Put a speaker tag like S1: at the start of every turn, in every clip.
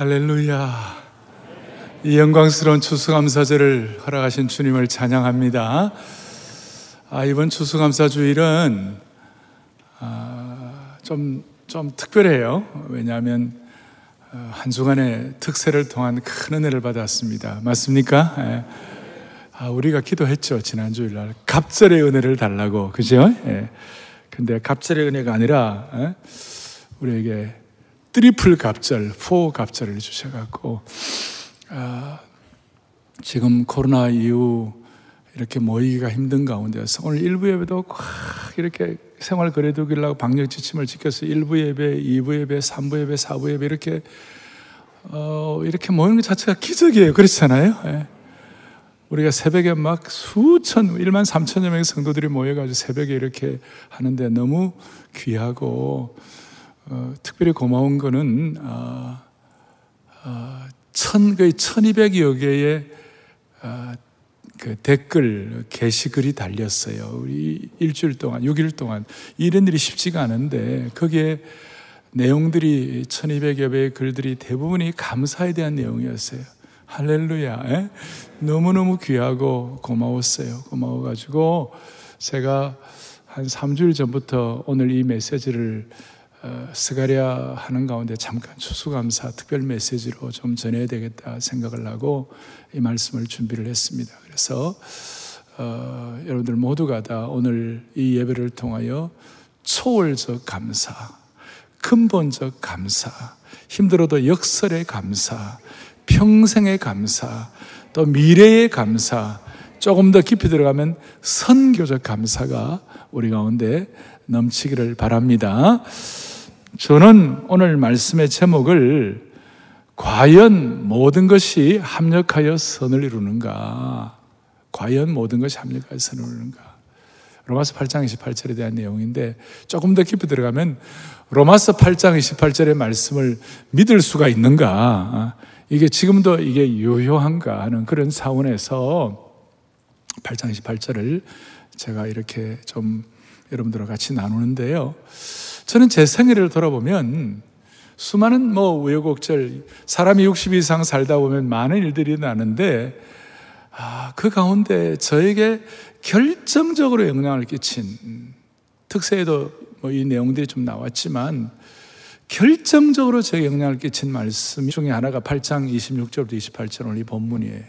S1: 할렐루야. 이 영광스러운 추수감사제를 허락하신 주님을 찬양합니다. 아, 이번 추수감사 주일은 아, 좀, 좀 특별해요. 왜냐하면 어, 한 주간의 특세를 통한 큰 은혜를 받았습니다. 맞습니까? 예. 아, 우리가 기도했죠. 지난 주일날. 갑절의 은혜를 달라고. 그죠? 예. 근데 갑절의 은혜가 아니라, 예? 우리에게 triple 갑절, four 갑절을 주셔갖고, 아, 지금 코로나 이후 이렇게 모이기가 힘든 가운데서 오늘 일부 예배도 이렇게 생활 거리두기라고 방역 지침을 지켜서 일부 예배, 이부 예배, 삼부 예배, 사부 예배 이렇게 어, 이렇게 모이는 것 자체가 기적이에요. 그렇잖아요. 예. 우리가 새벽에 막 수천, 1만 3천여 명의 성도들이 모여가지고 새벽에 이렇게 하는데 너무 귀하고 어, 특별히 고마운 거는 어, 어, 천 거의 1,200여 개의 어, 그 댓글 게시글이 달렸어요. 우리 일주일 동안 6일 동안 이런 일이 쉽지가 않은데 거기에 내용들이 1,200여 개의 글들이 대부분이 감사에 대한 내용이었어요. 할렐루야. 에? 너무너무 귀하고 고마웠어요. 고마워가지고 제가 한 3주일 전부터 오늘 이 메시지를 어, 스가랴 하는 가운데 잠깐 추수감사 특별 메시지로 좀 전해야 되겠다 생각을 하고 이 말씀을 준비를 했습니다. 그래서 어, 여러분들 모두가 다 오늘 이 예배를 통하여 초월적 감사, 근본적 감사, 힘들어도 역설의 감사, 평생의 감사, 또 미래의 감사, 조금 더 깊이 들어가면 선교적 감사가 우리 가운데 넘치기를 바랍니다. 저는 오늘 말씀의 제목을 과연 모든 것이 합력하여 선을 이루는가? 과연 모든 것이 합력하여 선을 이루는가? 로마서 8장 28절에 대한 내용인데 조금 더 깊이 들어가면 로마서 8장 28절의 말씀을 믿을 수가 있는가? 이게 지금도 이게 유효한가 하는 그런 사원에서 8장 28절을 제가 이렇게 좀 여러분들과 같이 나누는데요. 저는 제 생애를 돌아보면 수많은 뭐 우여곡절, 사람이 60 이상 살다 보면 많은 일들이 나는데, 아, 그 가운데 저에게 결정적으로 영향을 끼친, 특세에도 뭐 이 내용들이 좀 나왔지만, 결정적으로 제게 영향을 끼친 말씀 중에 하나가 8장 26절부터 28절 오늘 이 본문이에요.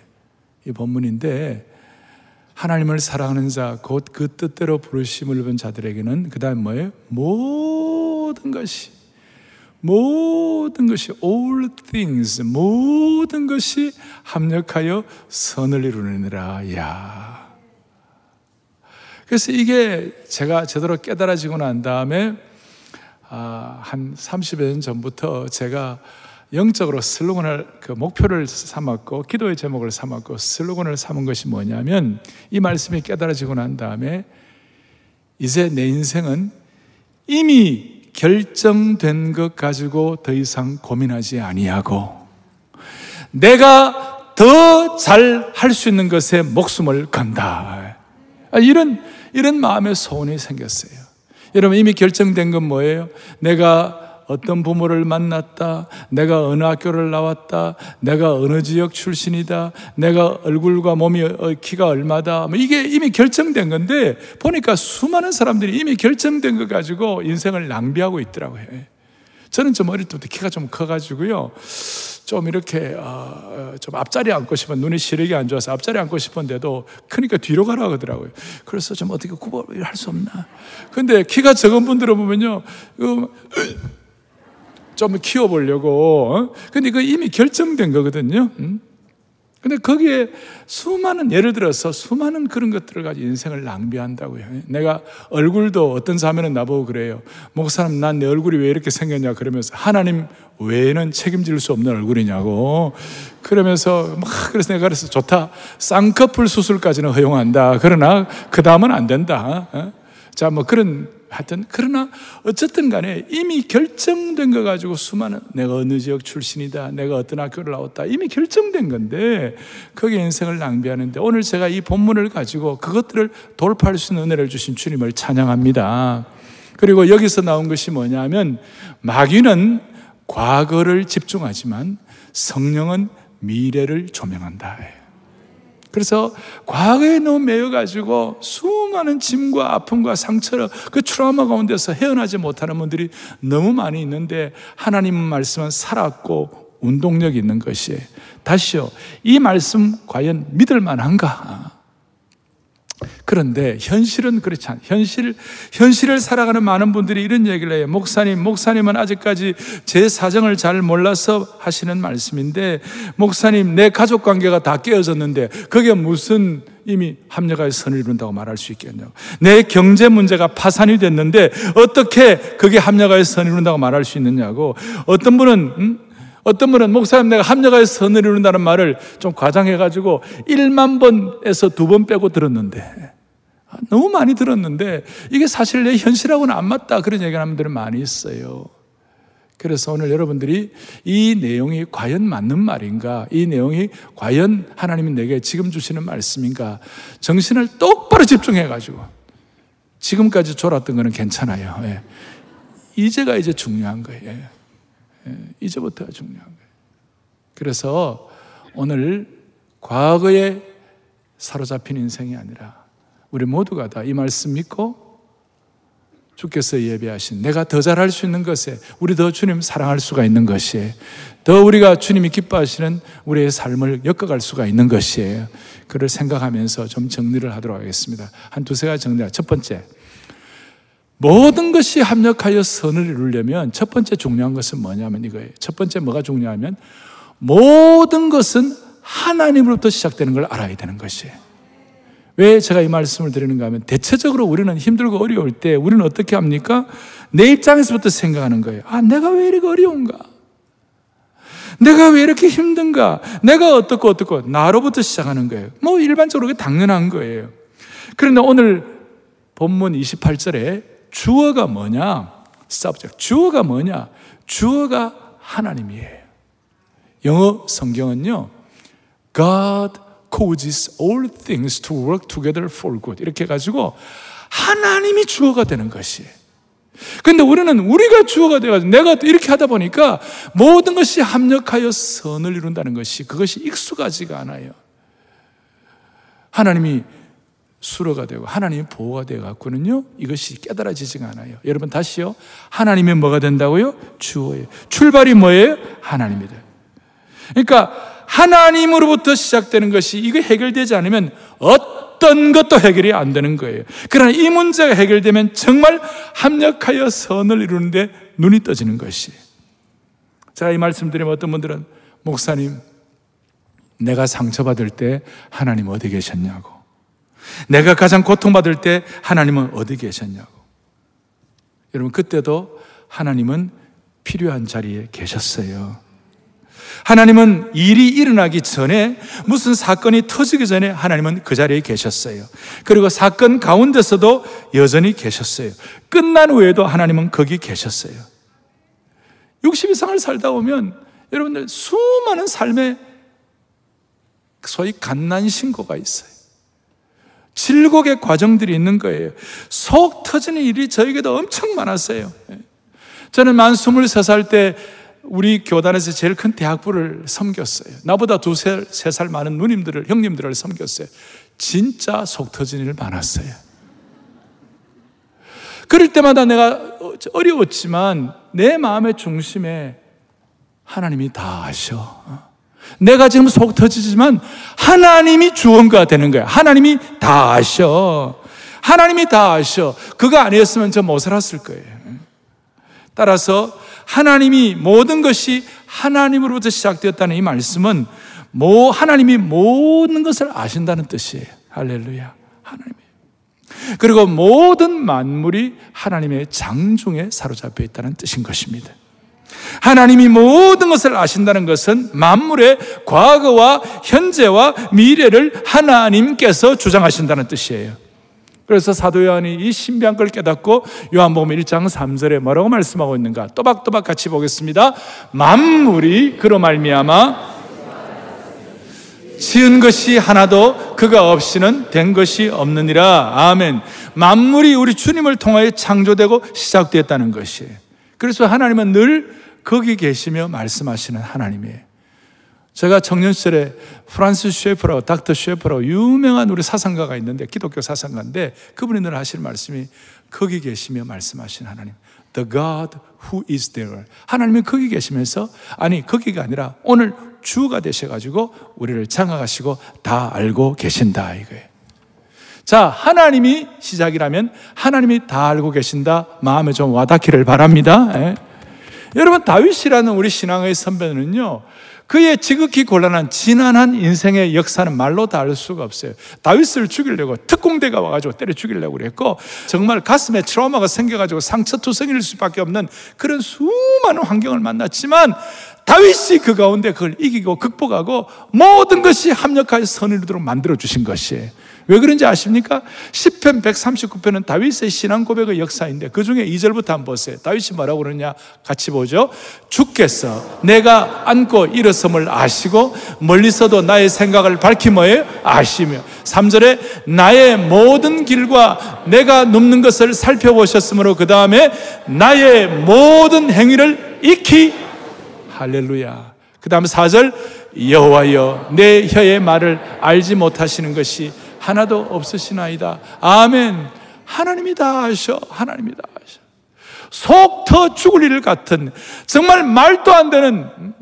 S1: 이 본문인데, 하나님을 사랑하는 자, 곧 그 뜻대로 부르심을 입은 자들에게는 그 다음 뭐예요? 모든 것이, 모든 것이, all things, 모든 것이 합력하여 선을 이루느니라. 야. 그래서 이게 제가 제대로 깨달아지고 난 다음에 아, 한 30여 년 전부터 제가 영적으로 슬로건을 그 목표를 삼았고 기도의 제목을 삼았고 슬로건을 삼은 것이 뭐냐면 이 말씀이 깨달아지고 난 다음에 이제 내 인생은 이미 결정된 것 가지고 더 이상 고민하지 아니하고 내가 더 잘 할 수 있는 것에 목숨을 건다. 아, 이런 이런 마음의 소원이 생겼어요. 여러분 이미 결정된 건 뭐예요? 내가 어떤 부모를 만났다. 내가 어느 학교를 나왔다. 내가 어느 지역 출신이다. 내가 얼굴과 몸이 어, 키가 얼마다. 뭐 이게 이미 결정된 건데 보니까 수많은 사람들이 이미 결정된 거 가지고 인생을 낭비하고 있더라고요. 저는 좀 어릴 때부터 키가 좀 커가지고요. 좀 이렇게 어, 좀 앞자리 앉고 싶은 눈이 시력이 안 좋아서 앞자리 앉고 싶은데도 크니까 뒤로 가라 하더라고요. 그래서 좀 어떻게 구별을 할수 없나. 근데 키가 적은 분들은 보면요. 좀 키워보려고. 어? 근데 그 이미 결정된 거거든요. 근데 거기에 수많은, 예를 들어서 수많은 그런 것들을 가지고 인생을 낭비한다고요. 내가 얼굴도 어떤 사람은 나보고 그래요. 목사님, 난 내 얼굴이 왜 이렇게 생겼냐? 그러면서 하나님 외에는 책임질 수 없는 얼굴이냐고. 그러면서 막, 그래서 내가 그래서 좋다. 쌍꺼풀 수술까지는 허용한다. 그러나 그 다음은 안 된다. 어? 자, 뭐 그런 하여튼 그러나 어쨌든 간에 이미 결정된 거 가지고 수많은 내가 어느 지역 출신이다 내가 어떤 학교를 나왔다 이미 결정된 건데 거기에 인생을 낭비하는데 오늘 제가 이 본문을 가지고 그것들을 돌파할 수 있는 은혜를 주신 주님을 찬양합니다 그리고 여기서 나온 것이 뭐냐면 마귀는 과거를 집중하지만 성령은 미래를 조명한다. 그래서 과거에 너무 매여가지고 수많은 짐과 아픔과 상처를 그 트라우마 가운데서 헤어나지 못하는 분들이 너무 많이 있는데 하나님 말씀은 살았고 운동력 있는 것이에요. 다시요. 이 말씀 과연 믿을 만한가? 그런데 현실은 그렇지 않아요. 현실, 현실을 살아가는 많은 분들이 이런 얘기를 해요. 목사님, 목사님은 아직까지 제 사정을 잘 몰라서 하시는 말씀인데, 목사님, 내 가족 관계가 다 깨어졌는데, 그게 무슨 이미 합력하여 선을 이룬다고 말할 수 있겠냐고. 내 경제 문제가 파산이 됐는데, 어떻게 그게 합력하여 선을 이룬다고 말할 수 있느냐고. 어떤 분은, 음? 어떤 분은 목사님 내가 합력하여 선을 이룬다는 말을 좀 과장해가지고 1만 번에서 두 번 빼고 들었는데 너무 많이 들었는데 이게 사실 내 현실하고는 안 맞다 그런 얘기하는 분들이 많이 있어요. 그래서 오늘 여러분들이 이 내용이 과연 맞는 말인가? 이 내용이 과연 하나님이 내게 지금 주시는 말씀인가? 정신을 똑바로 집중해가지고 지금까지 졸았던 거는 괜찮아요. 예. 이제가 이제 중요한 거예요. 예, 이제부터가 중요한 거예요. 그래서 오늘 과거에 사로잡힌 인생이 아니라 우리 모두가 다 이 말씀 믿고 주께서 예배하신 내가 더 잘할 수 있는 것에 우리 더 주님 사랑할 수가 있는 것이에요. 더 우리가 주님이 기뻐하시는 우리의 삶을 엮어갈 수가 있는 것이에요. 그를 생각하면서 좀 정리를 하도록 하겠습니다. 한 두세 가지 정리할. 첫 번째, 모든 것이 합력하여 선을 이루려면 첫 번째 중요한 것은 뭐냐면 이거예요. 첫 번째 뭐가 중요하면 모든 것은 하나님으로부터 시작되는 걸 알아야 되는 것이에요. 왜 제가 이 말씀을 드리는가 하면 대체적으로 우리는 힘들고 어려울 때 우리는 어떻게 합니까? 내 입장에서부터 생각하는 거예요. 아, 내가 왜 이렇게 어려운가? 내가 왜 이렇게 힘든가? 내가 어떻고 어떻고 나로부터 시작하는 거예요. 뭐 일반적으로 당연한 거예요. 그런데 오늘 본문 28절에 주어가 뭐냐? subject. 주어가 뭐냐? 주어가 하나님이에요. 영어 성경은요, God causes all things to work together for good. 이렇게 해가지고 하나님이 주어가 되는 것이에요. 근데 우리는 우리가 주어가 돼가지고 내가 이렇게 하다 보니까 모든 것이 합력하여 선을 이룬다는 것이 그것이 익숙하지가 않아요. 하나님이 수로가 되고 하나님의 보호가 되어 갖고는요 이것이 깨달아지지가 않아요. 여러분 다시요 하나님이 뭐가 된다고요? 주어예요. 출발이 뭐예요? 하나님이다. 그러니까 하나님으로부터 시작되는 것이 이거 해결되지 않으면 어떤 것도 해결이 안 되는 거예요. 그러나 이 문제가 해결되면 정말 합력하여 선을 이루는데 눈이 떠지는 것이. 제가 이 말씀 드리면 어떤 분들은 목사님 내가 상처받을 때 하나님 어디 계셨냐고. 내가 가장 고통받을 때 하나님은 어디 계셨냐고. 여러분, 그때도 하나님은 필요한 자리에 계셨어요. 하나님은 일이 일어나기 전에 무슨 사건이 터지기 전에 하나님은 그 자리에 계셨어요. 그리고 사건 가운데서도 여전히 계셨어요. 끝난 후에도 하나님은 거기 계셨어요. 60 이상을 살다 보면 여러분들 수많은 삶의 소위 갓난 신고가 있어요. 질곡의 과정들이 있는 거예요. 속 터지는 일이 저에게도 엄청 많았어요. 예. 저는 만 23살 때 우리 교단에서 제일 큰 대학부를 섬겼어요. 나보다 두세 살 많은 누님들을, 형님들을 섬겼어요. 진짜 속 터지는 일 많았어요. 그럴 때마다 내가 어려웠지만 내 마음의 중심에 하나님이 다 아셔. 내가 지금 속 터지지만 하나님이 주원가 되는 거야. 하나님이 다 아셔. 하나님이 다 아셔. 그거 아니었으면 저 못 살았을 거예요. 따라서 하나님이 모든 것이 하나님으로부터 시작되었다는 이 말씀은 뭐 하나님이 모든 것을 아신다는 뜻이에요. 할렐루야. 하나님이. 그리고 모든 만물이 하나님의 장중에 사로잡혀 있다는 뜻인 것입니다. 하나님이 모든 것을 아신다는 것은 만물의 과거와 현재와 미래를 하나님께서 주장하신다는 뜻이에요. 그래서 사도 요한이 이 신비한 걸 깨닫고 요한복음 1장 3절에 뭐라고 말씀하고 있는가? 또박또박 같이 보겠습니다. 만물이 그로 말미암아 지은 것이 하나도 그가 없이는 된 것이 없느니라. 아멘. 만물이 우리 주님을 통하여 창조되고 시작되었다는 것이에요. 그래서 하나님은 늘 거기 계시며 말씀하시는 하나님이에요. 제가 청년 시절에 프란시스 쉐퍼라고 닥터 쉐퍼라고 유명한 우리 사상가가 있는데 기독교 사상가인데 그분이 늘 하시는 말씀이 거기 계시며 말씀하신 하나님. The God who is there. 하나님이 거기 계시면서 아니 거기가 아니라 오늘 주가 되셔 가지고 우리를 장악하시고 다 알고 계신다 이거예요. 자, 하나님이 시작이라면 하나님이 다 알고 계신다. 마음에 좀 와닿기를 바랍니다. 예. 여러분, 다윗이라는 우리 신앙의 선배는요, 그의 지극히 곤란한 지난한 인생의 역사는 말로 다 알 수가 없어요. 다윗을 죽이려고 특공대가 와가지고 때려 죽이려고 그랬고 정말 가슴에 트라우마가 생겨가지고 상처투성일 수밖에 없는 그런 수많은 환경을 만났지만 다윗이 그 가운데 그걸 이기고 극복하고 모든 것이 합력하여 선을 이루도록 만들어 주신 것이에요. 왜 그런지 아십니까? 10편 139편은 다윗의 신앙 고백의 역사인데 그 중에 2절부터 한번 보세요. 다윗이 뭐라고 그러냐? 같이 보죠. 주께서 내가 안고 일어섬을 아시고 멀리서도 나의 생각을 밝히 뭐예요? 아시며 3절에 나의 모든 길과 내가 눕는 것을 살펴보셨으므로 그 다음에 나의 모든 행위를 익히 할렐루야. 그 다음 4절 여호와여 내 혀의 말을 알지 못하시는 것이 하나도 없으시나이다. 아멘. 하나님이 다 아셔. 하나님이 다 아셔. 속 터 죽을 일 같은 정말 말도 안 되는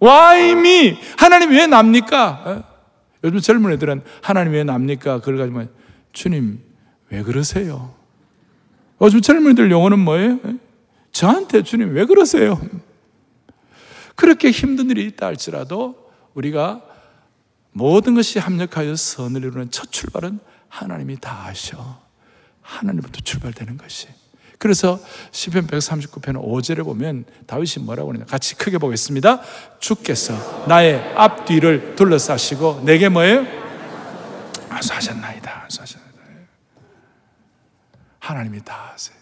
S1: 와임이 하나님 왜 납니까? 어? 요즘 젊은 애들은 하나님 왜 납니까? 그걸 가지고 주님 왜 그러세요? 요즘 젊은 애들 용어는 뭐예요? 저한테 주님 왜 그러세요? 그렇게 힘든 일이 있다 할지라도 우리가 모든 것이 합력하여 선을 이루는 첫 출발은 하나님이 다 아셔. 하나님부터 출발되는 것이. 그래서 시편 139편 5절에 보면 다윗이 뭐라고 하느냐 같이 크게 보겠습니다. 주께서 나의 앞뒤를 둘러싸시고 내게 뭐예요? 안수하셨나이다. 안수하셨나이다. 하나님이 다 하세요.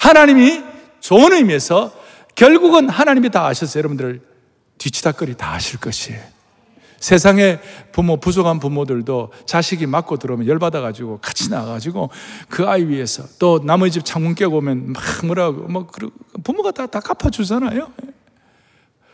S1: 하나님이 좋은 의미에서 결국은 하나님이 다 아셔서 여러분들을 뒤치다거리 다 하실 것이에요. 세상에 부모, 부족한 부모들도 자식이 맞고 들어오면 열받아가지고 같이 나가가지고 그 아이 위해서 또 남의 집 창문 깨고 오면 막 뭐라고, 뭐, 부모가 다, 다 갚아주잖아요.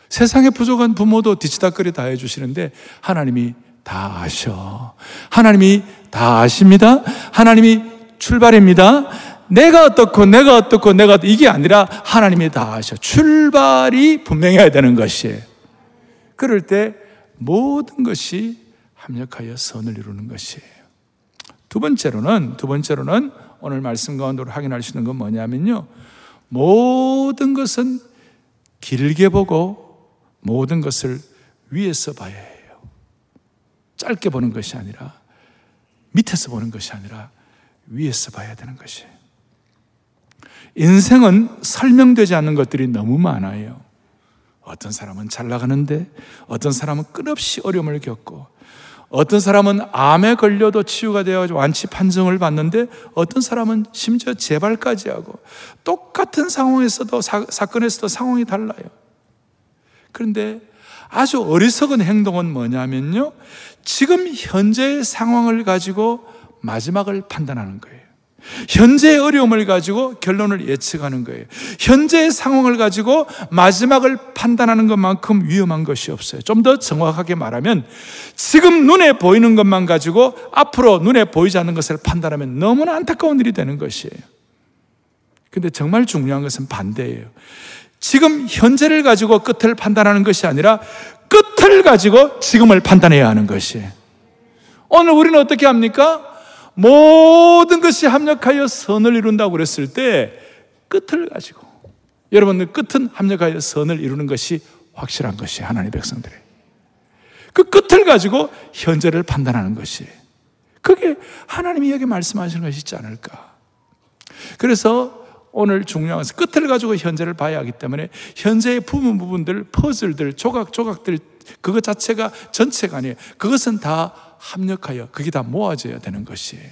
S1: 세상에 부족한 부모도 뒤치다거리 다 해주시는데 하나님이 다 아셔. 하나님이 다 아십니다. 하나님이 출발입니다. 내가 어떻고 내가 어떻고 내가 이게 아니라 하나님이 다 아셔. 출발이 분명해야 되는 것이에요. 그럴 때 모든 것이 합력하여 선을 이루는 것이에요. 두 번째로는, 두 번째로는 오늘 말씀 가운데로 확인할 수 있는 건 뭐냐면요. 모든 것은 길게 보고 모든 것을 위에서 봐야 해요. 짧게 보는 것이 아니라 밑에서 보는 것이 아니라 위에서 봐야 되는 것이에요. 인생은 설명되지 않는 것들이 너무 많아요. 어떤 사람은 잘 나가는데 어떤 사람은 끝없이 어려움을 겪고 어떤 사람은 암에 걸려도 치유가 되어 완치 판정을 받는데 어떤 사람은 심지어 재발까지 하고 똑같은 상황에서도 사, 사건에서도 상황이 달라요. 그런데 아주 어리석은 행동은 뭐냐면요. 지금 현재의 상황을 가지고 마지막을 판단하는 거예요. 현재의 어려움을 가지고 결론을 예측하는 거예요. 현재의 상황을 가지고 마지막을 판단하는 것만큼 위험한 것이 없어요. 좀 더 정확하게 말하면 지금 눈에 보이는 것만 가지고 앞으로 눈에 보이지 않는 것을 판단하면 너무나 안타까운 일이 되는 것이에요. 근데 정말 중요한 것은 반대예요. 지금 현재를 가지고 끝을 판단하는 것이 아니라 끝을 가지고 지금을 판단해야 하는 것이에요. 오늘 우리는 어떻게 합니까? 모든 것이 합력하여 선을 이룬다고 그랬을 때 끝을 가지고 여러분들 끝은 합력하여 선을 이루는 것이 확실한 것이 하나님의 백성들의. 그 끝을 가지고 현재를 판단하는 것이 그게 하나님이 여기 말씀하시는 것이 있지 않을까. 그래서 오늘 중요한 것은 끝을 가지고 현재를 봐야 하기 때문에 현재의 부분 부분들 퍼즐들 조각 조각들 그것 자체가 전체가 아니에요. 그것은 다 합력하여 그게 다 모아져야 되는 것이에요.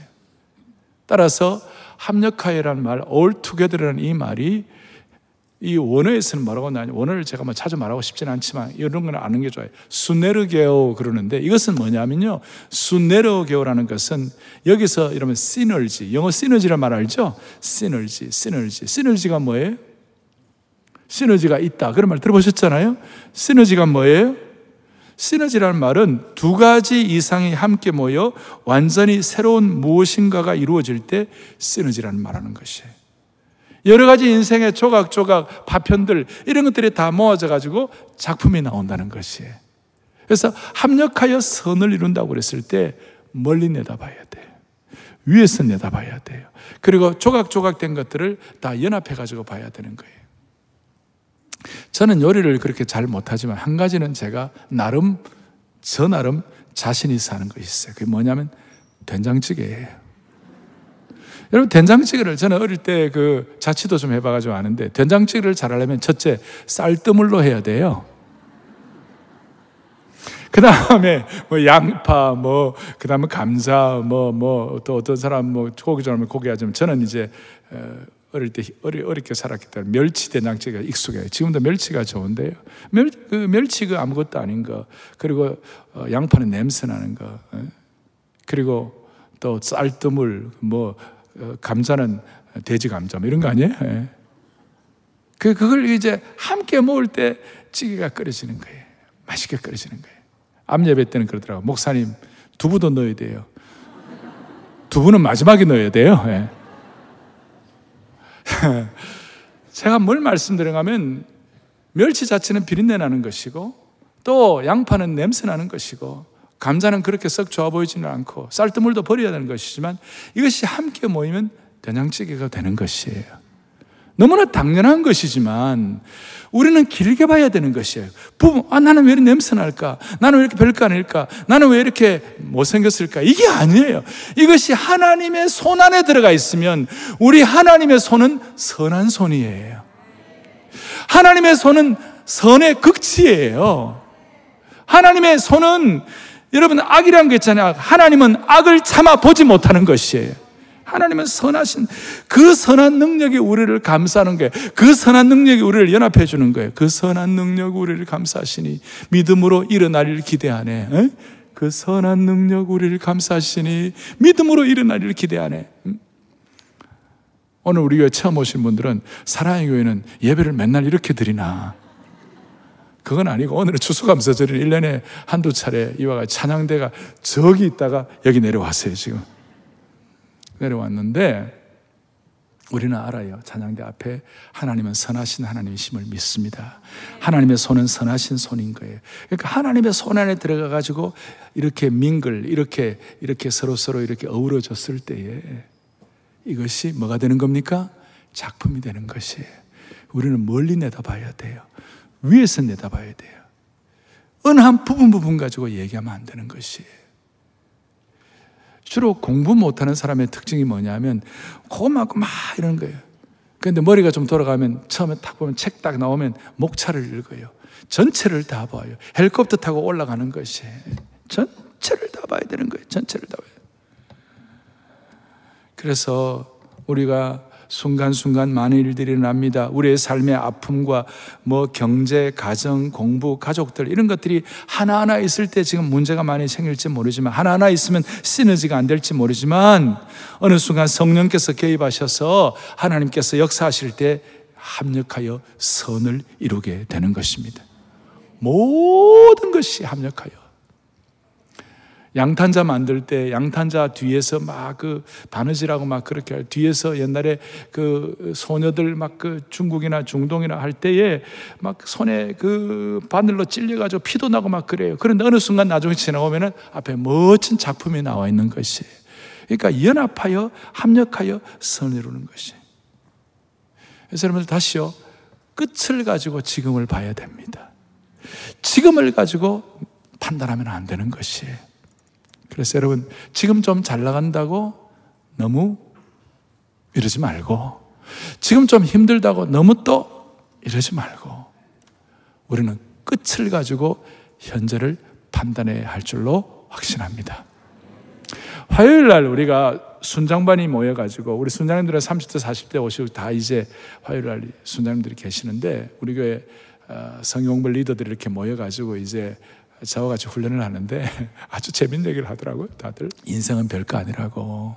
S1: 따라서 합력하여라는 말, together라는 이 말이 이 원어에서는 뭐라고 하냐 원어를 제가 뭐 자주 말하고 싶지는 않지만 이런 건 아는 게 좋아요. 수네르게오 그러는데 이것은 뭐냐면요. 수네르게오라는 것은 여기서 이러면 시너지, 영어 시너지란 말 알죠? 시너지, 시너지. 시너지가 뭐예요? 시너지가 있다. 그런 말 들어보셨잖아요? 시너지가 뭐예요? 시너지라는 말은 두 가지 이상이 함께 모여 완전히 새로운 무엇인가가 이루어질 때 시너지라는 말하는 것이에요. 여러 가지 인생의 조각조각 파편들 이런 것들이 다 모아져 가지고 작품이 나온다는 것이에요. 그래서 합력하여 선을 이룬다고 그랬을 때 멀리 내다봐야 돼요. 위에서 내다봐야 돼요. 그리고 조각조각 된 것들을 다 연합해 가지고 봐야 되는 거예요. 저는 요리를 그렇게 잘 못하지만 한 가지는 제가 나름 저 나름 자신 있어 하는 것이 있어요. 그게 뭐냐면 된장찌개예요. 여러분 된장찌개를 저는 어릴 때 그 자취도 좀 해봐가지고 아는데 된장찌개를 잘하려면 첫째 쌀뜨물로 해야 돼요. 그 다음에 뭐 양파, 뭐, 그 다음에 감자, 뭐, 뭐, 또 어떤 사람 뭐 고기 좋아하면 고기 하지만 저는 이제 어릴 때 어리, 어렵게 살았기 때문에 멸치 된장찌개가 익숙해요. 지금도 멸치가 좋은데요. 멸, 그 멸치 그 아무것도 아닌 거. 그리고 어, 양파는 냄새 나는 거. 예? 그리고 또 쌀뜨물, 뭐, 어, 감자는 돼지 감자, 뭐 이런 거 아니에요? 예. 그, 그걸 이제 함께 먹을 때 찌개가 끓여지는 거예요. 맛있게 끓여지는 거예요. 암예배 때는 그러더라고요. 목사님, 두부도 넣어야 돼요. 두부는 마지막에 넣어야 돼요. 예. 제가 뭘 말씀드려가면 멸치 자체는 비린내 나는 것이고 또 양파는 냄새 나는 것이고 감자는 그렇게 썩 좋아 보이지는 않고 쌀뜨물도 버려야 되는 것이지만 이것이 함께 모이면 된장찌개가 되는 것이에요. 너무나 당연한 것이지만 우리는 길게 봐야 되는 것이에요. 부부, 아, 나는 왜 이렇게 냄새 날까? 나는 왜 이렇게 별거 아닐까? 나는 왜 이렇게 못생겼을까? 이게 아니에요. 이것이 하나님의 손 안에 들어가 있으면 우리 하나님의 손은 선한 손이에요. 하나님의 손은 선의 극치예요. 하나님의 손은 여러분 악이라는 게 있잖아요. 하나님은 악을 참아 보지 못하는 것이에요. 하나님은 선하신 그 선한 능력이 우리를 감싸는 거예요. 그 선한 능력이 우리를 연합해 주는 거예요. 그 선한 능력 우리를 감싸시니 믿음으로 일어나리를 기대하네. 에? 그 선한 능력 우리를 감싸시니 믿음으로 일어나리를 기대하네. 음? 오늘 우리 교회 처음 오신 분들은 사랑의 교회는 예배를 맨날 이렇게 드리나. 그건 아니고 오늘은 추수감사절을 1년에 한두 차례 이와 같이 찬양대가 저기 있다가 여기 내려왔어요, 지금. 내려왔는데 우리는 알아요. 찬양대 앞에 하나님은 선하신 하나님이심을 믿습니다. 하나님의 손은 선하신 손인 거예요. 그러니까 하나님의 손 안에 들어가 가지고 이렇게 민글 이렇게 이렇게 서로 서로 이렇게 어우러졌을 때에 이것이 뭐가 되는 겁니까? 작품이 되는 것이에요. 우리는 멀리 내다봐야 돼요. 위에서 내다봐야 돼요. 어느 한 부분 부분 가지고 얘기하면 안 되는 것이에요. 주로 공부 못하는 사람의 특징이 뭐냐면 고마고 막 이러는 거예요. 그런데 머리가 좀 돌아가면 처음에 딱 보면 책 딱 나오면 목차를 읽어요. 전체를 다 봐요. 헬리콥터 타고 올라가는 것이 전체를 다 봐야 되는 거예요. 전체를 다 봐요. 그래서 우리가 순간순간 많은 일들이 일어납니다. 우리의 삶의 아픔과 뭐 경제, 가정, 공부, 가족들 이런 것들이 하나하나 있을 때 지금 문제가 많이 생길지 모르지만 하나하나 있으면 시너지가 안 될지 모르지만 어느 순간 성령께서 개입하셔서 하나님께서 역사하실 때 합력하여 선을 이루게 되는 것입니다. 모든 것이 합력하여 양탄자 만들 때 양탄자 뒤에서 막 그 바느질하고 막 그렇게 할 뒤에서 옛날에 그 소녀들 막 그 중국이나 중동이나 할 때에 막 손에 그 바늘로 찔려가지고 피도 나고 막 그래요. 그런데 어느 순간 나중에 지나오면은 앞에 멋진 작품이 나와 있는 것이. 그러니까 연합하여 합력하여 선을 이루는 것이. 그래서 여러분들 다시요 끝을 가지고 지금을 봐야 됩니다. 지금을 가지고 판단하면 안 되는 것이에요. 그래서 여러분, 지금 좀 잘 나간다고 너무 이러지 말고, 지금 좀 힘들다고 너무 또 이러지 말고, 우리는 끝을 가지고 현재를 판단해야 할 줄로 확신합니다. 화요일 날 우리가 순장반이 모여가지고 우리 순장님들은 30대, 40대, 50대 다 이제 화요일 날 순장님들이 계시는데 우리 교회 어, 성용벌 리더들이 이렇게 모여가지고 이제 저와 같이 훈련을 하는데 아주 재밌는 얘기를 하더라고요. 다들 인생은 별거 아니라고.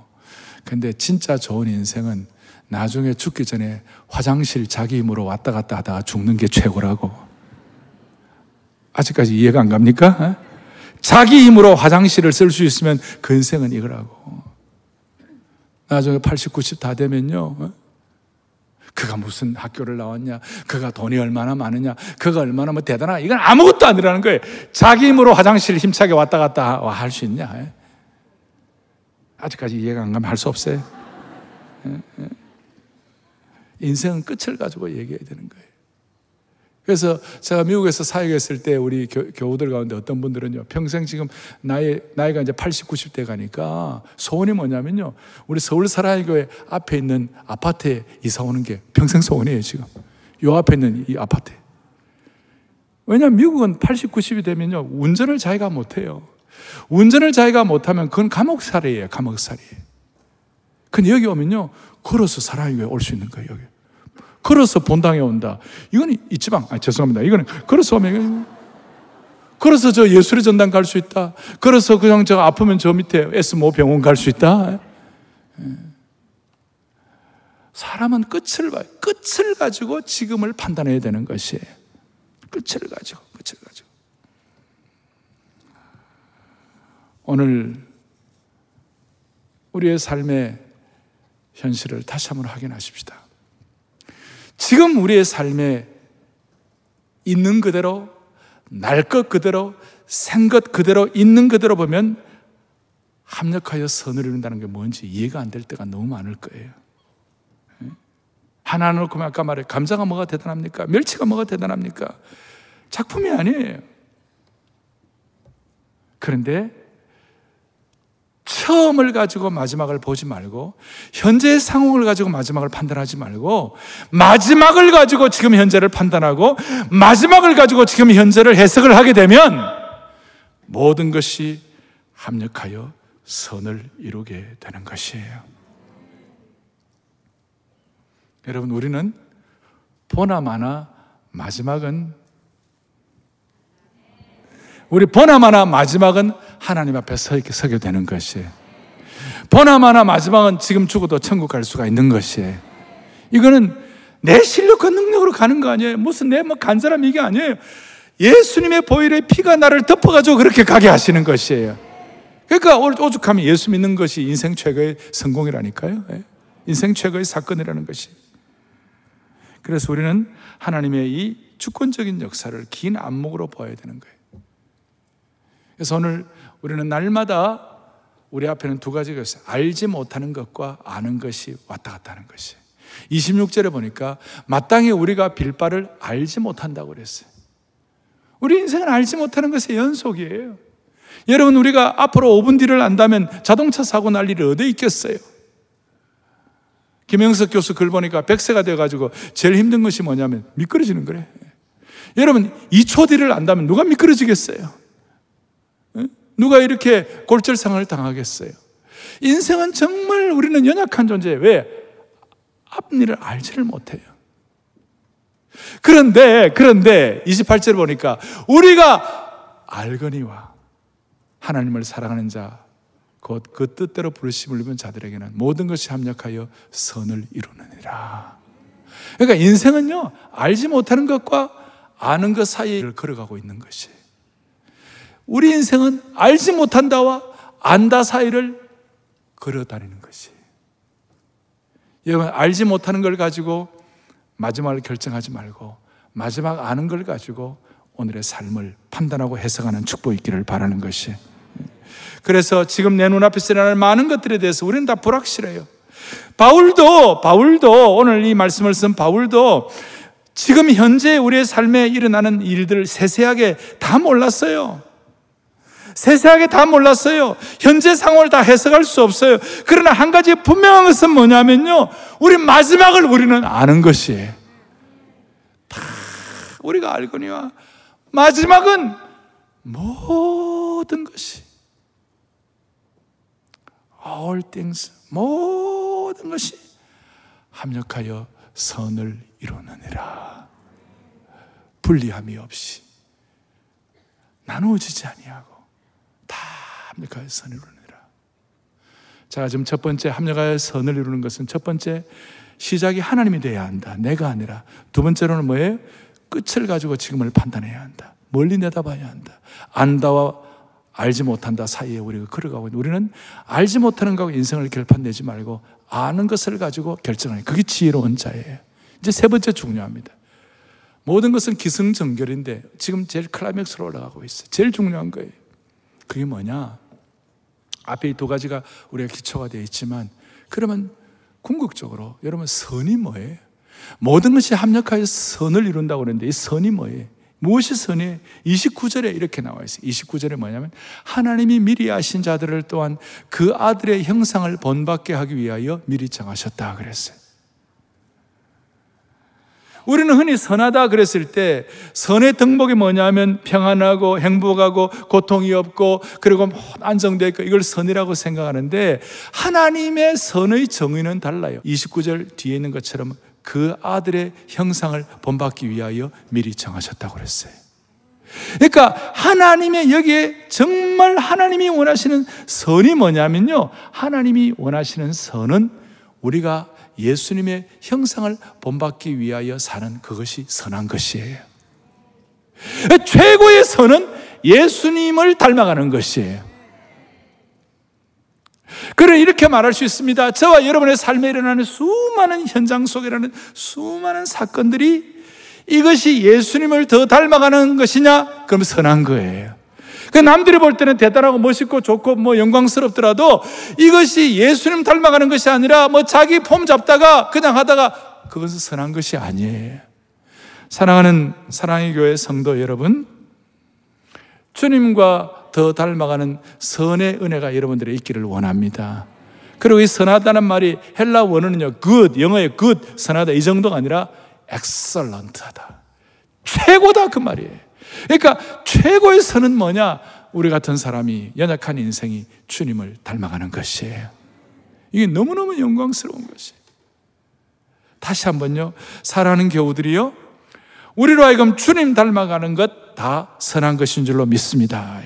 S1: 근데 진짜 좋은 인생은 나중에 죽기 전에 화장실 자기 힘으로 왔다 갔다 하다가 죽는 게 최고라고. 아직까지 이해가 안 갑니까? 어? 자기 힘으로 화장실을 쓸 수 있으면 근생은 이거라고. 나중에 80, 90 다 되면요. 어? 그가 무슨 학교를 나왔냐? 그가 돈이 얼마나 많으냐? 그가 얼마나 뭐 대단하? 이건 아무것도 아니라는 거예요. 자기 힘으로 화장실 힘차게 왔다 갔다 할 수 있냐? 예? 아직까지 이해가 안 가면 할 수 없어요. 예, 예. 인생은 끝을 가지고 얘기해야 되는 거예요. 그래서 제가 미국에서 사역했을 때 우리 교, 우들 가운데 어떤 분들은요, 평생 지금 나이, 나이가 이제 80, 90대 가니까 소원이 뭐냐면요, 우리 서울 사랑교회 앞에 있는 아파트에 이사 오는 게 평생 소원이에요, 지금. 요 앞에 있는 이 아파트에. 왜냐하면 미국은 80, 90이 되면요, 운전을 자기가 못해요. 운전을 자기가 못하면 그건 감옥살이에요, 감옥살이. 근데 여기 오면요, 걸어서 사랑교회 올 수 있는 거예요, 여기. 걸어서 본당에 온다. 이건 이 지방, 아, 죄송합니다. 이거는 걸어서 오면, 걸어서 저 예술의 전당 갈 수 있다. 걸어서 그냥 저 아프면 저 밑에 S모 병원 갈 수 있다. 예. 사람은 끝을 봐 끝을 가지고 지금을 판단해야 되는 것이에요. 끝을 가지고, 끝을 가지고. 오늘 우리의 삶의 현실을 다시 한번 확인하십시다. 지금 우리의 삶에 있는 그대로, 날 것 그대로, 생 것 그대로, 있는 그대로 보면 합력하여 선을 이룬다는 게 뭔지 이해가 안 될 때가 너무 많을 거예요. 예? 하나 놓고 아까 말해 감자가 뭐가 대단합니까? 멸치가 뭐가 대단합니까? 작품이 아니에요. 그런데 처음을 가지고 마지막을 보지 말고 현재의 상황을 가지고 마지막을 판단하지 말고 마지막을 가지고 지금 현재를 판단하고 마지막을 가지고 지금 현재를 해석을 하게 되면 모든 것이 합력하여 선을 이루게 되는 것이에요. 여러분 우리는 보나마나 마지막은 우리 보나마나 마지막은 하나님 앞에 서 서게 되는 것이에요. 보나마나 마지막은 지금 죽어도 천국 갈 수가 있는 것이에요. 이거는 내 실력과 능력으로 가는 거 아니에요. 무슨 내 뭐 간 사람 이게 아니에요. 예수님의 보혈의 피가 나를 덮어가지고 그렇게 가게 하시는 것이에요. 그러니까 오죽하면 예수 믿는 것이 인생 최고의 성공이라니까요. 예. 인생 최고의 사건이라는 것이. 그래서 우리는 하나님의 이 주권적인 역사를 긴 안목으로 보아야 되는 거예요. 그래서 오늘 우리는 날마다 우리 앞에는 두 가지가 있어요. 알지 못하는 것과 아는 것이 왔다 갔다 하는 것이. 26절에 보니까 마땅히 우리가 빌바를 알지 못한다고 그랬어요. 우리 인생은 알지 못하는 것의 연속이에요. 여러분, 우리가 앞으로 5분 뒤를 안다면 자동차 사고 날 일이 어디 있겠어요? 김영석 교수 글 보니까 100세가 돼가지고 제일 힘든 것이 뭐냐면 미끄러지는 거래. 여러분, 2초 뒤를 안다면 누가 미끄러지겠어요? 누가 이렇게 골절상을 당하겠어요? 인생은 정말 우리는 연약한 존재예요. 왜? 앞일을 알지를 못해요. 그런데, 그런데 28절 보니까 우리가 알거니와 하나님을 사랑하는 자, 곧 그 뜻대로 부르심을 입은 자들에게는 모든 것이 합력하여 선을 이루느니라. 그러니까 인생은요, 알지 못하는 것과 아는 것 사이를 걸어가고 있는 것이에요. 우리 인생은 알지 못한다와 안다 사이를 걸어 다니는 것이. 여러분, 알지 못하는 걸 가지고 마지막을 결정하지 말고 마지막 아는 걸 가지고 오늘의 삶을 판단하고 해석하는 축복 있기를 바라는 것이. 그래서 지금 내 눈앞에 일어나는 많은 것들에 대해서 우리는 다 불확실해요. 바울도, 바울도, 오늘 이 말씀을 쓴 바울도 지금 현재 우리의 삶에 일어나는 일들을 세세하게 다 몰랐어요. 세세하게 다 몰랐어요. 현재 상황을 다 해석할 수 없어요. 그러나 한 가지 분명한 것은 뭐냐면요. 우리 마지막을 우리는 아는 것이에요. 다 우리가 알거니와 마지막은 모든 것이 all things 모든 것이 합력하여 선을 이루느니라. 분리함이 없이 나누어지지 아니하고 다 합력하여 선을 이루느니라. 자, 지금 첫 번째 합력하여 선을 이루는 것은 첫 번째 시작이 하나님이 되어야 한다. 내가 아니라. 두 번째로는 뭐예요? 끝을 가지고 지금을 판단해야 한다. 멀리 내다봐야 한다. 안다와 알지 못한다 사이에 우리가 걸어가고 있는 우리는 알지 못하는 거하고 인생을 결판내지 말고 아는 것을 가지고 결정해. 그게 지혜로운 자예요. 이제 세 번째 중요합니다. 모든 것은 기승전결인데 지금 제일 클라이맥스로 올라가고 있어요. 제일 중요한 거예요. 그게 뭐냐? 앞에 이 두 가지가 우리가 기초가 되어 있지만 그러면 궁극적으로 여러분 선이 뭐예요? 모든 것이 합력하여 선을 이룬다고 그러는데 이 선이 뭐예요? 무엇이 선이에요? 29절에 이렇게 나와 있어요. 29절에 뭐냐면 하나님이 미리 아신 자들을 또한 그 아들의 형상을 본받게 하기 위하여 미리 정하셨다 그랬어요. 우리는 흔히 선하다 그랬을 때 선의 덕목이 뭐냐면 평안하고 행복하고 고통이 없고 그리고 안정되어 있고 이걸 선이라고 생각하는데 하나님의 선의 정의는 달라요. 29절 뒤에 있는 것처럼 그 아들의 형상을 본받기 위하여 미리 정하셨다고 그랬어요. 그러니까 하나님의 여기에 정말 하나님이 원하시는 선이 뭐냐면요. 하나님이 원하시는 선은 우리가 예수님의 형상을 본받기 위하여 사는 그것이 선한 것이에요. 최고의 선은 예수님을 닮아가는 것이에요. 그래 이렇게 말할 수 있습니다. 저와 여러분의 삶에 일어나는 수많은 현장 속에 일어나는 수많은 사건들이 이것이 예수님을 더 닮아가는 것이냐? 그럼 선한 거예요. 그 남들이 볼 때는 대단하고 멋있고 좋고 뭐 영광스럽더라도 이것이 예수님 닮아가는 것이 아니라 뭐 자기 폼 잡다가 그냥 하다가 그것은 선한 것이 아니에요. 사랑하는 사랑의 교회 성도 여러분, 주님과 더 닮아가는 선의 은혜가 여러분들의 있기를 원합니다. 그리고 이 선하다는 말이 헬라 원어는요, good, 영어의 good, 선하다 이 정도가 아니라 excellent하다. 최고다 그 말이에요. 그러니까 최고의 선은 뭐냐? 우리 같은 사람이 연약한 인생이 주님을 닮아가는 것이에요. 이게 너무너무 영광스러운 것이에요. 다시 한번요. 사랑하는 교우들이요. 우리로 하여금 주님 닮아가는 것 다 선한 것인 줄로 믿습니다.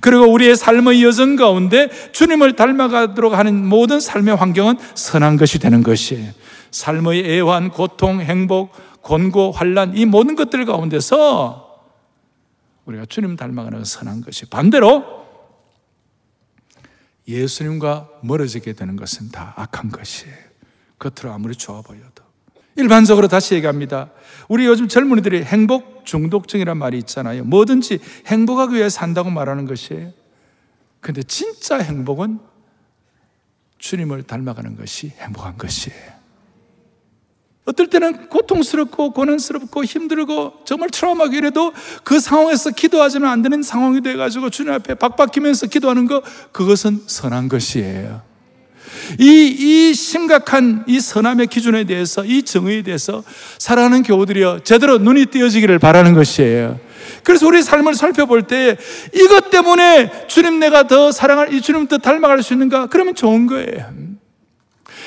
S1: 그리고 우리의 삶의 여정 가운데 주님을 닮아가도록 하는 모든 삶의 환경은 선한 것이 되는 것이에요. 삶의 애환, 고통, 행복, 곤고, 환란 이 모든 것들 가운데서 우리가 주님 닮아가는 선한 것이 반대로 예수님과 멀어지게 되는 것은 다 악한 것이에요. 겉으로 아무리 좋아 보여도. 일반적으로 다시 얘기합니다. 우리 요즘 젊은이들이 행복 중독증이란 말이 있잖아요. 뭐든지 행복하기 위해 산다고 말하는 것이에요. 근데 진짜 행복은 주님을 닮아가는 것이 행복한 것이에요. 어떨 때는 고통스럽고 고난스럽고 힘들고 정말 트라우마가 이래도 그 상황에서 기도하지는 안 되는 상황이 돼가지고 주님 앞에 박박히면서 기도하는 거 그것은 선한 것이에요. 이, 이 심각한 이 선함의 기준에 대해서 이 정의에 대해서 사랑하는 교우들이여 제대로 눈이 띄어지기를 바라는 것이에요. 그래서 우리 삶을 살펴볼 때 이것 때문에 주님 내가 더 사랑할 이 주님 더 닮아갈 수 있는가? 그러면 좋은 거예요.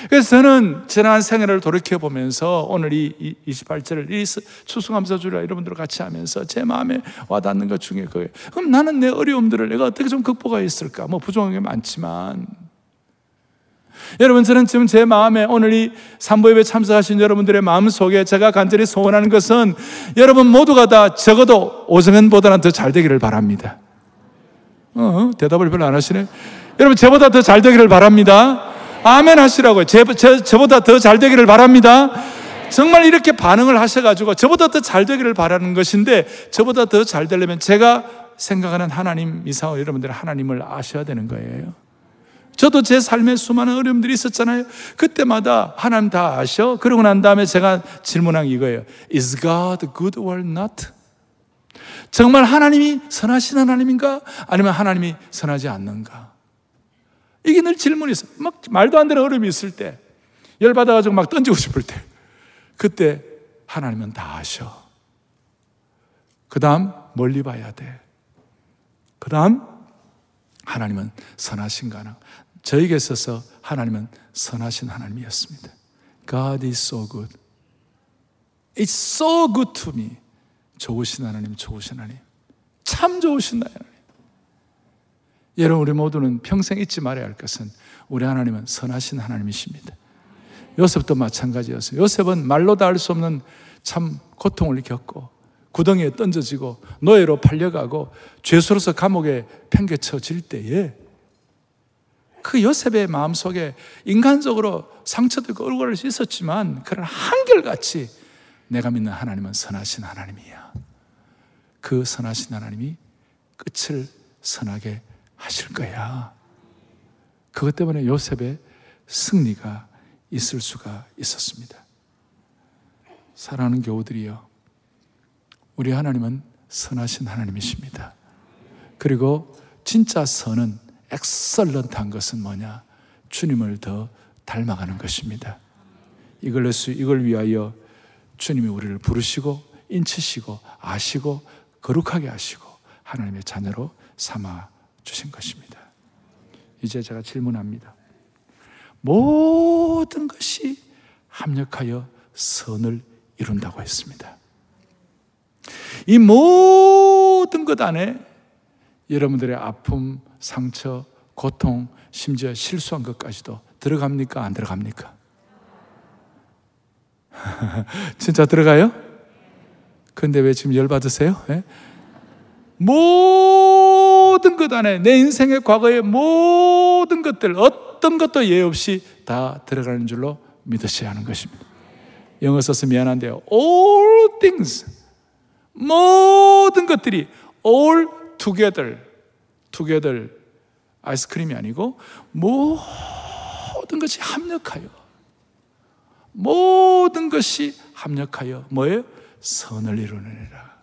S1: 그래서 저는 지난 생애를 돌이켜 보면서 오늘 이 28절을 이 추수감사주라 여러분들 같이 하면서 제 마음에 와닿는 것 중에 그거예요. 그럼 나는 내 어려움들을 내가 어떻게 좀 극복하였을까? 뭐 부족한 게 많지만 여러분 저는 지금 제 마음에 오늘 이 삼보예배 참석하신 여러분들의 마음 속에 제가 간절히 소원하는 것은 여러분 모두가 다 적어도 오정현보다는 더 잘 되기를 바랍니다. 어, 대답을 별로 안 하시네. 여러분 저보다 더 잘 되기를 바랍니다. 아멘 하시라고요. 제, 제, 저 보다 더 잘 되기를 바랍니다. 정말 이렇게 반응을 하셔가지고 저보다 더 잘 되기를 바라는 것인데 저보다 더 잘 되려면 제가 생각하는 하나님 이상으로 여러분들 하나님을 아셔야 되는 거예요. 저도 제 삶에 수많은 어려움들이 있었잖아요. 그때마다 하나님 다 아셔. 그러고 난 다음에 제가 질문한 이거예요. Is God good or not? 정말 하나님이 선하신 하나님인가? 아니면 하나님이 선하지 않는가? 이게 늘 질문이 있어. 막 말도 안 되는 어려움이 있을 때, 열받아가지고 막 던지고 싶을 때, 그때 하나님은 다 아셔. 그 다음 멀리 봐야 돼. 그 다음 하나님은 선하신가 나. 저에게 있어서 하나님은 선하신 하나님이었습니다. God is so good. It's so good to me. 좋으신 하나님, 좋으신 하나님. 참 좋으신 하나님. 여러분, 우리 모두는 평생 잊지 말아야 할 것은 우리 하나님은 선하신 하나님이십니다. 요셉도 마찬가지였어요. 요셉은 말로 다 할 수 없는 참 고통을 겪고 구덩이에 던져지고 노예로 팔려가고 죄수로서 감옥에 팽개쳐질 때에 그 요셉의 마음속에 인간적으로 상처도 있고 얼굴을 있었지만 그런 한결같이 내가 믿는 하나님은 선하신 하나님이야. 그 선하신 하나님이 끝을 선하게 하실 거야. 그것 때문에 요셉의 승리가 있을 수가 있었습니다. 사랑하는 교우들이여, 우리 하나님은 선하신 하나님이십니다. 그리고 진짜 선은 엑설런트한 것은 뭐냐? 주님을 더 닮아가는 것입니다. 이걸, 이걸 위하여 주님이 우리를 부르시고 인치시고 아시고 거룩하게 하시고 하나님의 자녀로 삼아 주신 것입니다. 이제 제가 질문합니다. 모든 것이 합력하여 선을 이룬다고 했습니다. 이 모든 것 안에 여러분들의 아픔, 상처, 고통, 심지어 실수한 것까지도 들어갑니까? 안 들어갑니까? 진짜 들어가요? 근데 왜 지금 열받으세요? 네? 모 든 것 안에 내 인생의 과거의 모든 것들 어떤 것도 예 없이 다 들어가는 줄로 믿으셔야 하는 것입니다. 영어 써서 미안한데요. All things 모든 것들이 all together together 아이스크림이 아니고 모든 것이 합력하여 모든 것이 합력하여 뭐예요? 선을 이루느니라.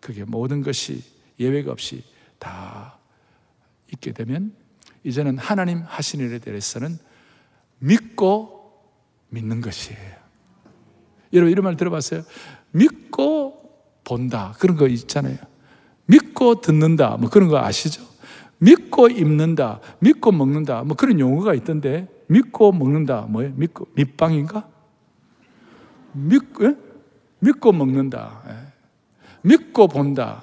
S1: 그게 모든 것이 예외가 없이 다 있게 되면 이제는 하나님 하신 일에 대해서는 믿고 믿는 것이에요. 여러분 이런 말 들어봤어요? 믿고 본다. 그런 거 있잖아요. 믿고 듣는다. 뭐 그런 거 아시죠? 믿고 입는다. 믿고 먹는다. 뭐 그런 용어가 있던데 믿고 먹는다. 뭐예요? 믿고 밑방인가? 믿고 예? 믿고 먹는다. 예. 믿고 본다.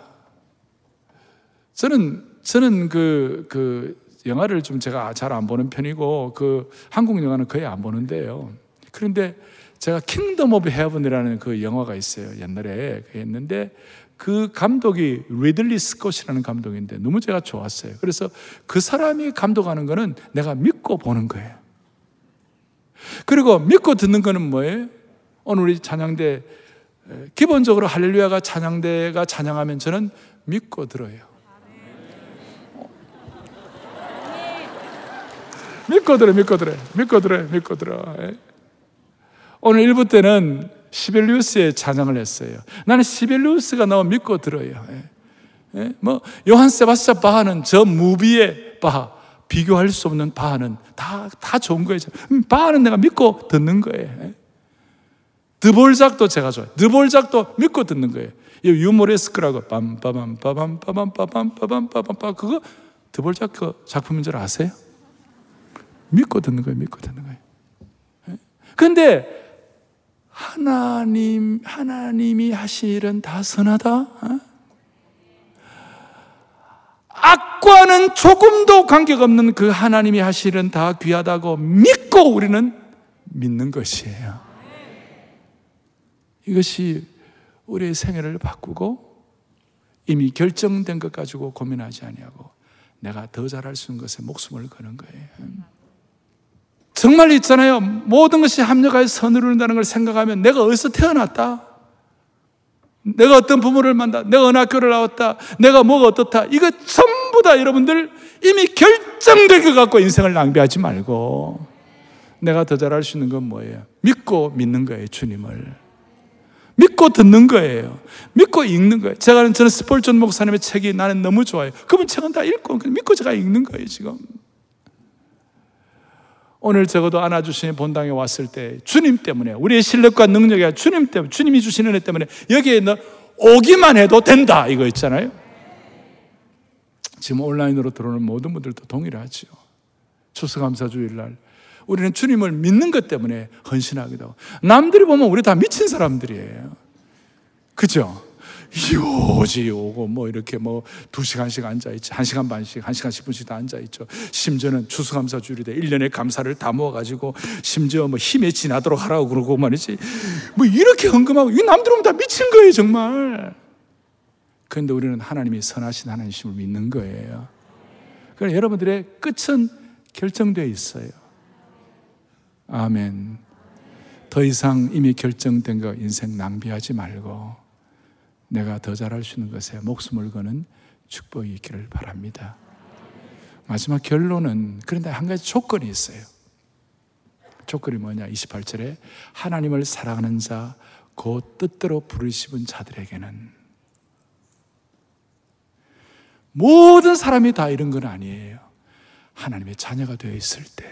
S1: 저는 저는 그, 그 영화를 좀 제가 잘 안 보는 편이고 그 한국 영화는 거의 안 보는데요. 그런데 제가 Kingdom of Heaven이라는 그 영화가 있어요. 옛날에 했는데 그 감독이 리들리 스콧이라는 감독인데 너무 제가 좋았어요. 그래서 그 사람이 감독하는 거는 내가 믿고 보는 거예요. 그리고 믿고 듣는 거는 뭐예요? 오늘 우리 찬양대 기본적으로 할렐루야가 찬양대가 찬양하면 저는 믿고 들어요. 믿고 들어, 믿고 들어, 믿고 들어, 믿고 들어. 예. 오늘 1부 때는 시벨리우스의 찬양을 했어요. 나는 시벨리우스가 너무 믿고 들어요. 예. 예? 뭐 요한 세바스찬 바하는 저 무비의 바하 비교할 수 없는 바하는 다 다 좋은 거예요. 음, 바하는 내가 믿고 듣는 거예요. 예? 드볼작도 제가 좋아요. 드볼작도 믿고 듣는 거예요. 유모레스크라고 빰빠밤 빠밤 빠밤 빠밤 빠밤 빠밤 빠 그거 드볼작 그 작품인 줄 아세요? 믿고 듣는 거예요. 믿고 듣는 거예요. 근데 하나님 하나님이 일은 다 선하다. 어? 악과는 조금도 관계없는 그 하나님이 일은 다 귀하다고 믿고 우리는 믿는 것이에요. 이것이 우리의 생애를 바꾸고 이미 결정된 것 가지고 고민하지 아니하고 내가 더 잘할 수 있는 것에 목숨을 거는 거예요. 정말 있잖아요. 모든 것이 합력하여 선을 이룬다는 걸 생각하면 내가 어디서 태어났다? 내가 어떤 부모를 만났다? 내가 어느 학교를 나왔다? 내가 뭐가 어떻다? 이거 전부 다 여러분들 이미 결정된 것 갖고 인생을 낭비하지 말고 내가 더 잘할 수 있는 건 뭐예요? 믿고 믿는 거예요, 주님을. 믿고 듣는 거예요. 믿고 읽는 거예요. 제가 저는 스폴전 목사님의 책이 나는 너무 좋아요. 그분 책은 다 읽고 믿고 제가 읽는 거예요, 지금. 오늘 적어도 안아주시는 본당에 왔을 때 주님 때문에 우리의 실력과 능력이 아니라 주님 때문에 주님이 주시는 애 때문에 여기에 너 오기만 해도 된다 이거 있잖아요. 지금 온라인으로 들어오는 모든 분들도 동일하죠. 추수감사 주일날 우리는 주님을 믿는 것 때문에 헌신하기도 하고 남들이 보면 우리 다 미친 사람들이에요. 그죠? 요지 오고 뭐 이렇게 뭐 두 시간씩 앉아있지 한 시간 반씩 한 시간 10분씩 다 앉아있죠. 심지어는 추수감사 주일에 1년의 감사를 다 모아가지고 심지어 뭐 힘에 지나도록 하라고 그러고 말이지. 뭐 이렇게 헌금하고 이 남들 오면 다 미친 거예요 정말. 그런데 우리는 하나님이 선하신 하나님심을 믿는 거예요. 그러니 여러분들의 끝은 결정되어 있어요. 아멘. 더 이상 이미 결정된 거 인생 낭비하지 말고 내가 더 잘할 수 있는 것에 목숨을 거는 축복이 있기를 바랍니다. 마지막 결론은 그런데 한 가지 조건이 있어요. 조건이 뭐냐? 28절에 하나님을 사랑하는 자, 곧 뜻대로 부르시는 자들에게는 모든 사람이 다 이런 건 아니에요. 하나님의 자녀가 되어 있을 때,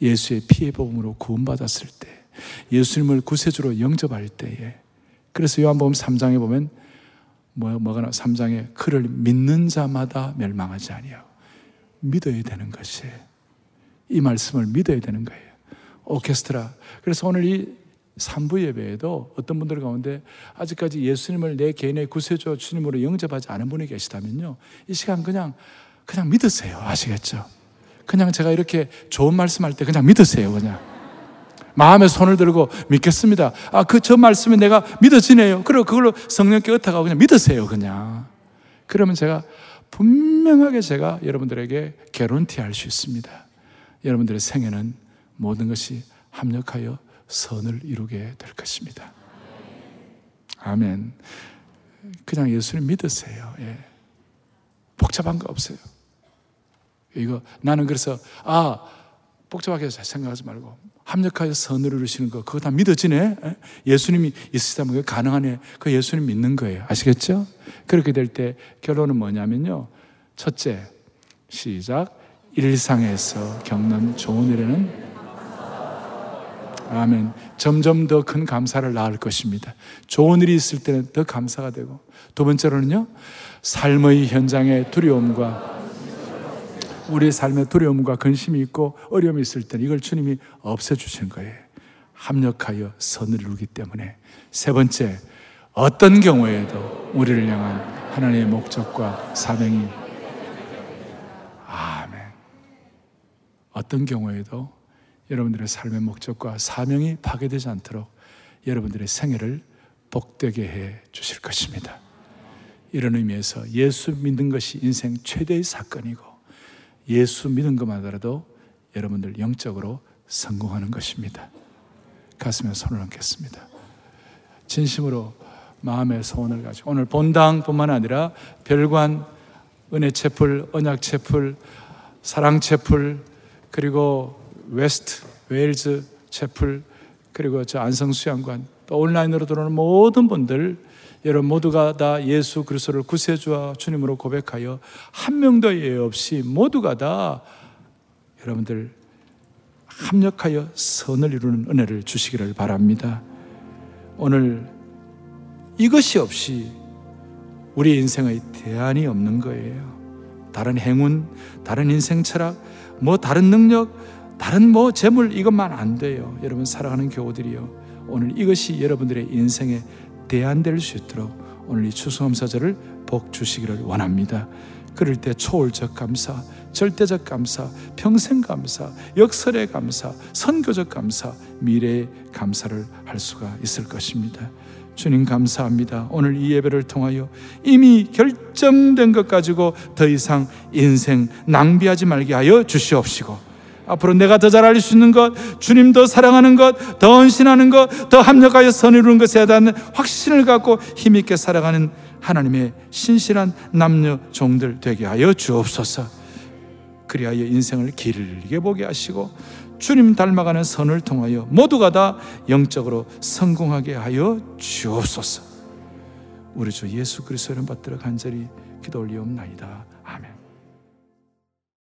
S1: 예수의 피의 복음으로 구원받았을 때, 예수님을 구세주로 영접할 때에 그래서 요한복음 3장에 보면 뭐, 뭐가 나 3장에 그를 믿는 자마다 멸망하지 아니하고 믿어야 되는 것이 이 말씀을 믿어야 되는 거예요. 오케스트라. 그래서 오늘 이 3부 예배에도 어떤 분들 가운데 아직까지 예수님을 내 개인의 구세주 주님으로 영접하지 않은 분이 계시다면요. 이 시간 그냥 그냥 믿으세요. 아시겠죠? 그냥 제가 이렇게 좋은 말씀할 때 그냥 믿으세요. 그냥. 마음에 손을 들고 믿겠습니다. 아, 그 저 말씀이 내가 믿어지네요. 그리고 그걸로 성령께 의탁하고 그냥 믿으세요, 그냥. 그러면 제가 분명하게 제가 여러분들에게 개런티 할 수 있습니다. 여러분들의 생애는 모든 것이 합력하여 선을 이루게 될 것입니다. 아멘. 그냥 예수를 믿으세요. 예. 복잡한 거 없어요. 이거 나는 그래서 아 복잡하게 생각하지 말고 합력하여 선을 이루시는 거 그거 다 믿어지네. 예수님이 있으시다면 그게 가능하네. 그 예수님 믿는 거예요. 아시겠죠? 그렇게 될 때 결론은 뭐냐면요. 첫째, 시작. 일상에서 겪는 좋은 일에는 아멘. 점점 더 큰 감사를 낳을 것입니다. 좋은 일이 있을 때는 더 감사가 되고 두 번째로는요. 삶의 현장의 두려움과 우리의 삶에 두려움과 근심이 있고 어려움이 있을 때는 이걸 주님이 없애주시는 거예요. 합력하여 선을 이루기 때문에. 세 번째, 어떤 경우에도 우리를 향한 하나님의 목적과 사명이 아멘. 어떤 경우에도 여러분들의 삶의 목적과 사명이 파괴되지 않도록 여러분들의 생애를 복되게 해 주실 것입니다. 이런 의미에서 예수 믿는 것이 인생 최대의 사건이고 예수 믿은 것만으로도 여러분들 영적으로 성공하는 것입니다. 가슴에 손을 얹겠습니다. 진심으로 마음의 소원을 가지고 오늘 본당뿐만 아니라 별관, 은혜 채플, 언약 채플, 사랑 채플, 그리고 West, 웨일즈 채플, 그리고 저 안성 수양관, 또 온라인으로 들어오는 모든 분들 여러분 모두가 다 예수 그리스도를 구세주와 주님으로 고백하여 한 명도 예외 없이 모두가 다 여러분들 합력하여 선을 이루는 은혜를 주시기를 바랍니다. 오늘 이것이 없이 우리 인생의 대안이 없는 거예요. 다른 행운, 다른 인생 철학, 뭐 다른 능력, 다른 뭐 재물 이것만 안 돼요. 여러분 사랑하는 교우들이요. 오늘 이것이 여러분들의 인생의 대안될 수 있도록 오늘 이 추수감사절을 복 주시기를 원합니다. 그럴 때 초월적 감사, 절대적 감사, 평생 감사, 역설의 감사, 선교적 감사, 미래의 감사를 할 수가 있을 것입니다. 주님 감사합니다. 오늘 이 예배를 통하여 이미 결정된 것 가지고 더 이상 인생 낭비하지 말게 하여 주시옵시고 앞으로 내가 더 잘할 수 있는 것, 주님 더 사랑하는 것, 더 헌신하는 것, 더 합력하여 선을 이루는 것에 대한 확신을 갖고 힘있게 살아가는 하나님의 신실한 남녀 종들 되게 하여 주옵소서. 그리하여 인생을 길게 보게 하시고 주님 닮아가는 선을 통하여 모두가 다 영적으로 성공하게 하여 주옵소서. 우리 주 예수 그리스도를 받들어 간절히 기도 올리옵나이다.